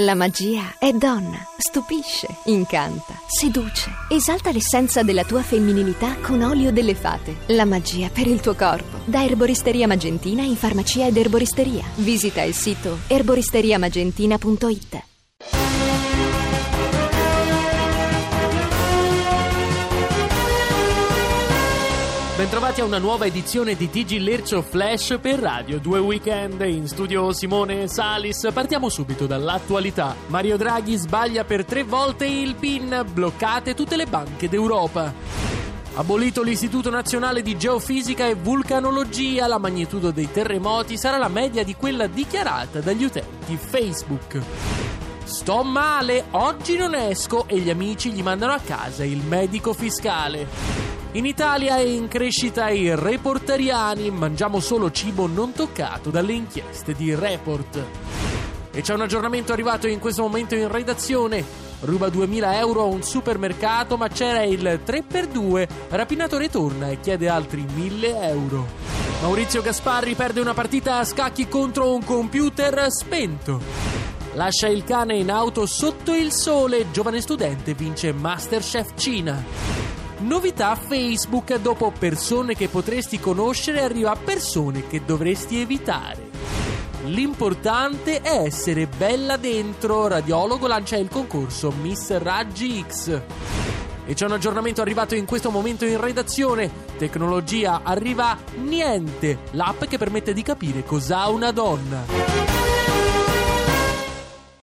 La magia è donna, stupisce, incanta, seduce, esalta l'essenza della tua femminilità con olio delle fate. La magia per il tuo corpo. Da Erboristeria Magentina in farmacia ed erboristeria. Visita il sito erboristeriamagentina.it. Bentrovati a una nuova edizione di TG Lercio Flash per Radio. Due weekend in studio Simone Salis. Partiamo subito dall'attualità. Mario Draghi sbaglia per tre volte il PIN, bloccate tutte le banche d'Europa. Abolito l'Istituto Nazionale di Geofisica e Vulcanologia, la magnitudo dei terremoti sarà la media di quella dichiarata dagli utenti Facebook. Sto male, oggi non esco e gli amici gli mandano a casa il medico fiscale. In Italia è in crescita i reportariani, mangiamo solo cibo non toccato dalle inchieste di Report. E c'è un aggiornamento arrivato in questo momento in redazione. Ruba 2000 euro a un supermercato, ma c'era il 3x2. Rapinatore torna e chiede altri 1000 euro. Maurizio Gasparri perde una partita a scacchi contro un computer spento. Lascia il cane in auto sotto il sole. Giovane studente vince Masterchef Cina. Novità Facebook dopo persone che potresti conoscere arriva persone che dovresti evitare. L'importante è essere bella dentro. Radiologo lancia il concorso Miss Raggi X. E c'è un aggiornamento arrivato in questo momento in redazione. Tecnologia arriva niente, l'app che permette di capire cos'ha una donna.